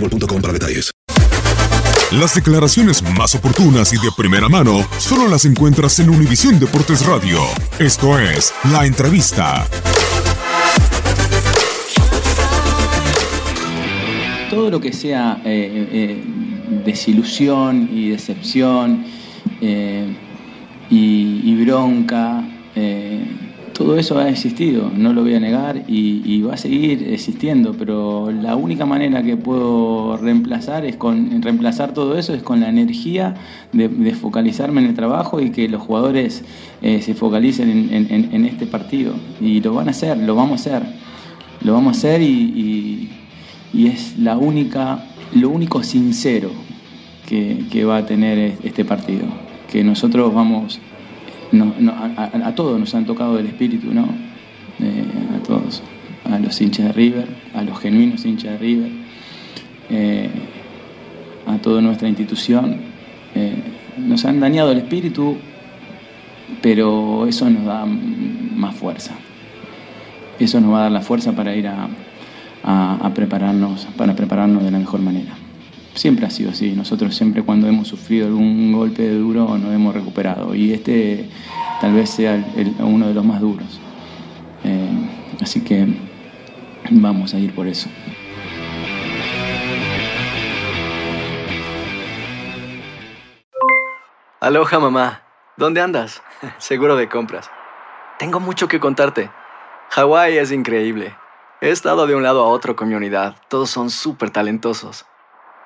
boostmobile.com para detalles. Las declaraciones más oportunas y de primera mano solo las encuentras en Univisión Deportes Radio. Esto es La Entrevista. todo lo que sea eh, eh, desilusión y decepción eh, y, bronca, eh, todo eso ha existido, no lo voy a negar y, va a seguir existiendo, pero la única manera que puedo reemplazar es con reemplazar todo eso es con la energía de, focalizarme en el trabajo y que los jugadores eh, se focalicen en, este partido. Y lo van a hacer, lo vamos a hacer, lo vamos a hacer y es la única, lo único sincero que, que va a tener este partido, que nosotros vamos no- no, a, todos nos han tocado el espíritu, ¿no? Eh, a todos, a los hinchas de River, a los genuinos hinchas de River, eh, a toda nuestra institución. Eh, nos han dañado el espíritu, pero eso nos da más fuerza. Eso nos va a dar la fuerza para ir a- a prepararnos, para prepararnos de la mejor manera. Siempre ha sido así. Nosotros siempre cuando hemos sufrido algún golpe duro nos hemos recuperado. Y este tal vez sea uno de los más duros. Eh, así que vamos a ir por eso. Aloha mamá. ¿Dónde andas? Seguro de compras. Tengo mucho que contarte. Hawái es increíble. He estado de un lado a otro con mi unidad. Todos son súper talentosos.